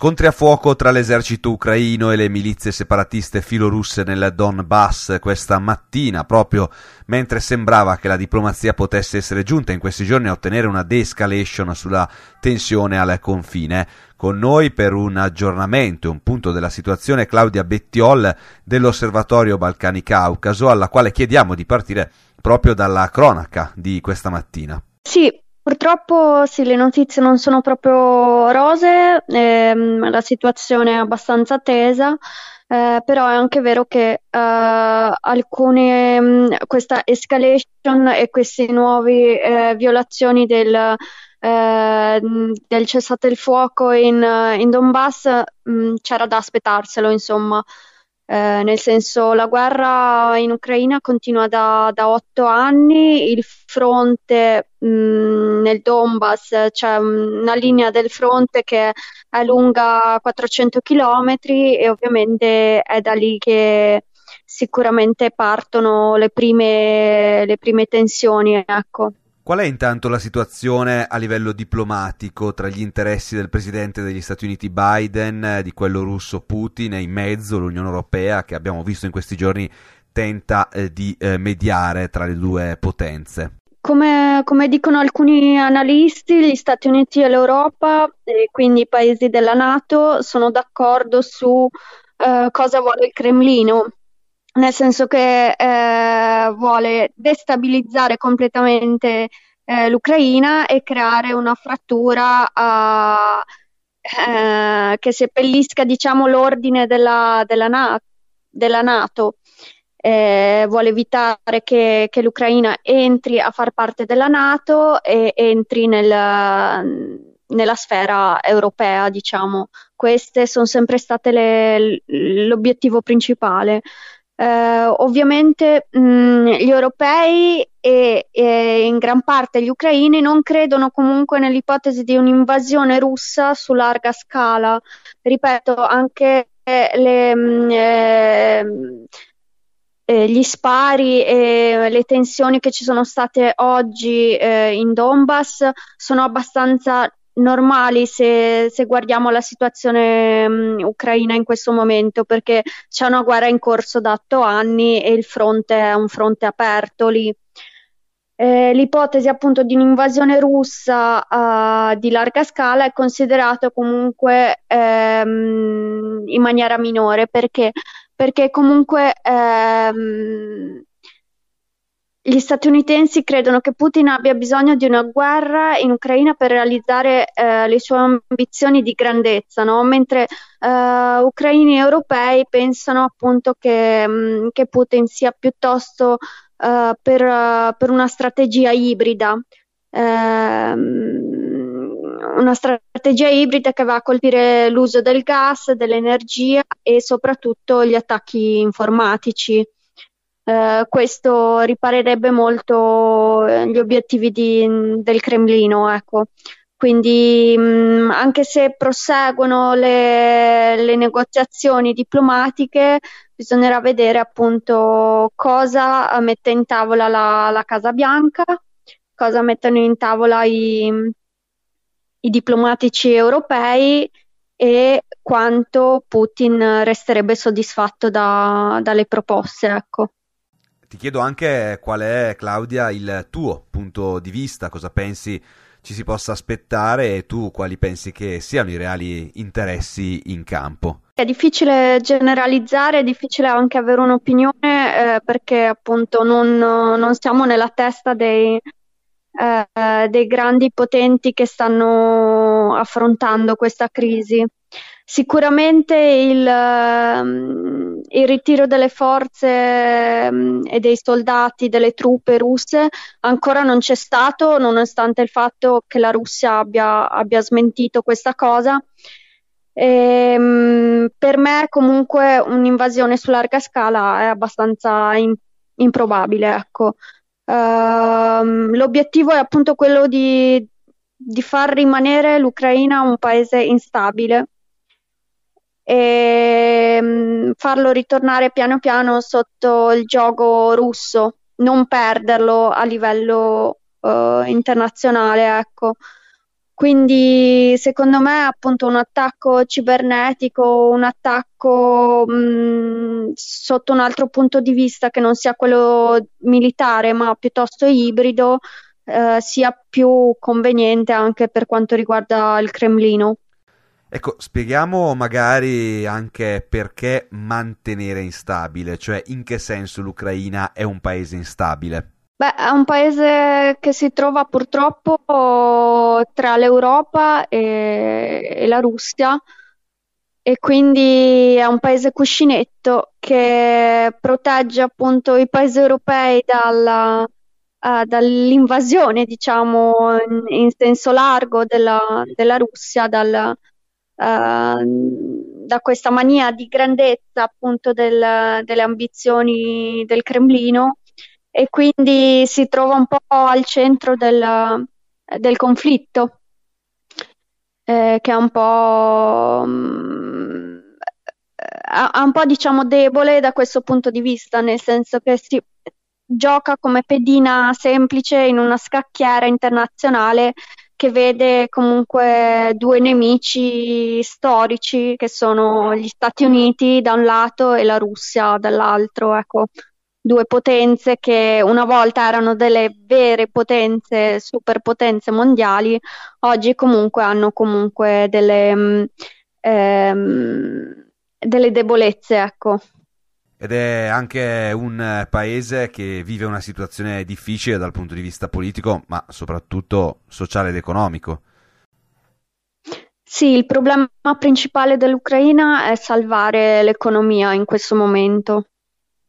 Scontri a fuoco tra l'esercito ucraino e le milizie separatiste filorusse nel Donbass questa mattina, proprio mentre sembrava che la diplomazia potesse essere giunta in questi giorni a ottenere una de-escalation sulla tensione al confine. Con noi per un aggiornamento e un punto della situazione Claudia Bettiol dell'Osservatorio Balcani Caucaso, alla quale chiediamo di partire proprio dalla cronaca di questa mattina. Sì, Purtroppo sì, le notizie non sono proprio rose, ehm, la situazione è abbastanza tesa, eh, però è anche vero che eh, alcune, mh, questa escalation e queste nuove eh, violazioni del, eh, del cessate il fuoco in, in Donbass mh, c'era da aspettarselo, insomma. Eh, nel senso la guerra in Ucraina continua da, da otto anni, il fronte mh, mm, nel Donbass c'è una linea del fronte che è lunga 400 km e ovviamente è da lì che sicuramente partono le prime, le prime tensioni. Ecco. Qual è intanto la situazione a livello diplomatico tra gli interessi del presidente degli Stati Uniti Biden, di quello russo Putin e in mezzo l'Unione Europea che abbiamo visto in questi giorni tenta eh, di eh, mediare tra le due potenze? Come, come, dicono alcuni analisti, gli Stati Uniti e l'Europa, e quindi i paesi della Nato, sono d'accordo su eh, cosa vuole il Cremlino, nel senso che eh, vuole destabilizzare completamente eh, l'Ucraina e creare una frattura uh, eh, che seppellisca diciamo, l'ordine della, della, Na- della Nato. Eh, vuole evitare che, che, l'Ucraina entri a far parte della Nato e entri nel, nella sfera europea, diciamo. Queste sono sempre state le, l'obiettivo principale. Eh, ovviamente mh, gli europei e, e, in gran parte gli ucraini non credono comunque nell'ipotesi di un'invasione russa su larga scala. Ripeto, anche le, mh, eh, eh, gli spari e le tensioni che ci sono state oggi eh, in Donbass sono abbastanza normali se, se guardiamo la situazione um, ucraina in questo momento, perché c'è una guerra in corso da otto anni e il fronte è un fronte aperto lì. Eh, l'ipotesi appunto di un'invasione russa uh, di larga scala è considerata comunque ehm, in maniera minore perché, perché comunque ehm, gli statunitensi credono che Putin abbia bisogno di una guerra in Ucraina per realizzare eh, le sue ambizioni di grandezza, no? mentre eh, ucraini e europei pensano appunto che, mh, mm, che Putin sia piuttosto uh, per, per, una strategia ibrida. Ehm, una strategia ibrida che va a colpire l'uso del gas, dell'energia e soprattutto gli attacchi informatici. Eh, questo riparerebbe molto eh, gli obiettivi di, del Cremlino. Ecco. Quindi mh, mm, anche se proseguono le, le, negoziazioni diplomatiche, bisognerà vedere appunto cosa mette in tavola la, la Casa Bianca, cosa mettono in tavola i, i diplomatici europei e quanto Putin resterebbe soddisfatto da, dalle proposte. Ecco. Ti chiedo anche qual è, Claudia, il tuo punto di vista, cosa pensi ci si possa aspettare e tu quali pensi che siano i reali interessi in campo. È difficile generalizzare, è difficile anche avere un'opinione eh, perché appunto non, non, siamo nella testa dei, eh, dei grandi potenti che stanno affrontando questa crisi. Sicuramente il, um, il, ritiro delle forze um, e dei soldati, delle truppe russe ancora non c'è stato, nonostante il fatto che la Russia abbia, abbia smentito questa cosa. E, um, per me comunque un'invasione su larga scala è abbastanza in, improbabile. Ecco. l'obiettivo è appunto quello di, di far rimanere l'Ucraina un paese instabile e mm, farlo ritornare piano piano sotto il gioco russo, non perderlo a livello uh, internazionale, ecco. quindi secondo me appunto un attacco cibernetico, un attacco mh, sotto un altro punto di vista che non sia quello militare ma piuttosto ibrido eh, sia più conveniente anche per quanto riguarda il Cremlino. Ecco, spieghiamo magari anche perché mantenere instabile, cioè in che senso l'Ucraina è un paese instabile. Beh, è un paese che si trova purtroppo tra l'Europa e, e la Russia e quindi è un paese cuscinetto che protegge appunto i paesi europei dalla, uh, dall'invasione, diciamo, in, in, senso largo della, della Russia, dal, da questa mania di grandezza appunto del, delle ambizioni del Cremlino e quindi si trova un po' al centro del, del conflitto, eh, che è un po', um, è un po' diciamo debole da questo punto di vista, nel senso che si gioca come pedina semplice in una scacchiera internazionale che vede comunque due nemici storici che sono gli Stati Uniti da un lato e la Russia dall'altro. Ecco due potenze che una volta erano delle vere potenze, superpotenze mondiali, oggi comunque hanno comunque delle, mm, ehm, delle debolezze, ecco. Ed è anche un paese che vive una situazione difficile dal punto di vista politico, ma soprattutto sociale ed economico. Sì, il problema principale dell'Ucraina è salvare l'economia in questo momento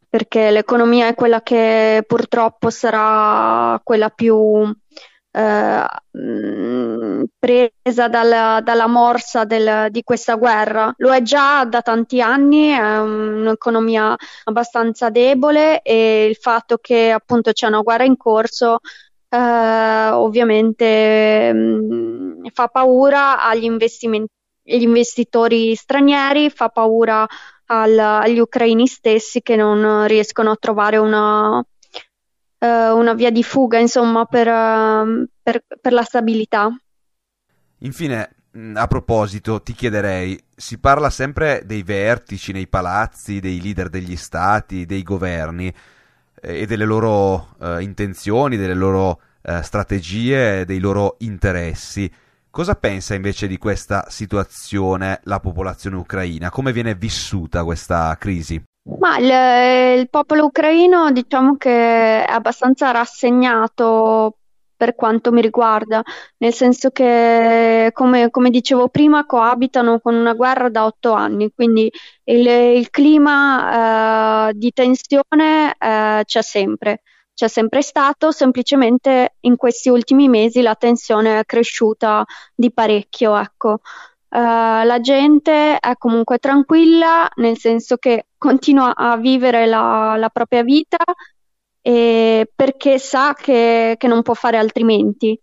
perché l'economia è quella che purtroppo sarà quella più eh, mm, presa dalla, dalla morsa del, di questa guerra. Lo è già da tanti anni, è un'economia abbastanza debole e il fatto che appunto c'è una guerra in corso eh, ovviamente mh, mm, fa paura agli investimenti, agli investitori stranieri, fa paura al, agli ucraini stessi che non riescono a trovare una, uh, una via di fuga, insomma, per, uh, per, per la stabilità. Infine, a proposito, ti chiederei, si parla sempre dei vertici nei palazzi, dei leader degli stati, dei governi eh, e delle loro eh, intenzioni, delle loro eh, strategie, dei loro interessi. Cosa pensa invece di questa situazione la popolazione ucraina? Come viene vissuta questa crisi? Ma il, il popolo ucraino diciamo che è abbastanza rassegnato per quanto mi riguarda, nel senso che, come, come, dicevo prima, coabitano con una guerra da otto anni, quindi il, il clima eh, di tensione eh, c'è sempre c'è sempre stato, semplicemente in questi ultimi mesi la tensione è cresciuta di parecchio, ecco. Uh, la gente è comunque tranquilla, nel senso che continua a vivere la, la propria vita perché sa che, che, non può fare altrimenti.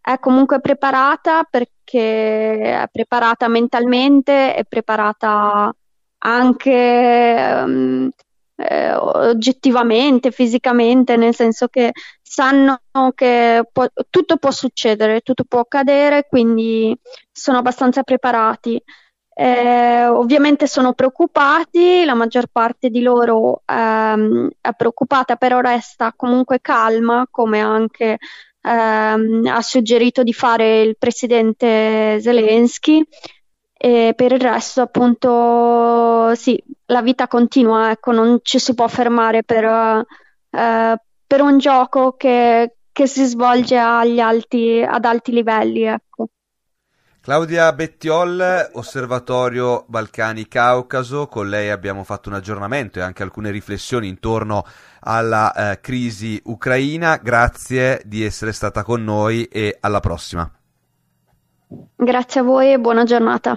È comunque preparata perché è preparata mentalmente, è preparata anche um, eh, oggettivamente, fisicamente, nel senso che sanno che può, tutto può succedere, tutto può accadere, quindi sono abbastanza preparati. Eh, ovviamente sono preoccupati, la maggior parte di loro ehm, è preoccupata, però resta comunque calma, come anche ehm, ha suggerito di fare il presidente Zelensky e per il resto appunto sì, la vita continua, ecco, non ci si può fermare per, eh, per un gioco che, che si svolge alti, ad alti livelli, ecco. Claudia Bettiol, Osservatorio Balcani Caucaso, con lei abbiamo fatto un aggiornamento e anche alcune riflessioni intorno alla eh, crisi ucraina. Grazie di essere stata con noi e alla prossima. Grazie a voi e buona giornata.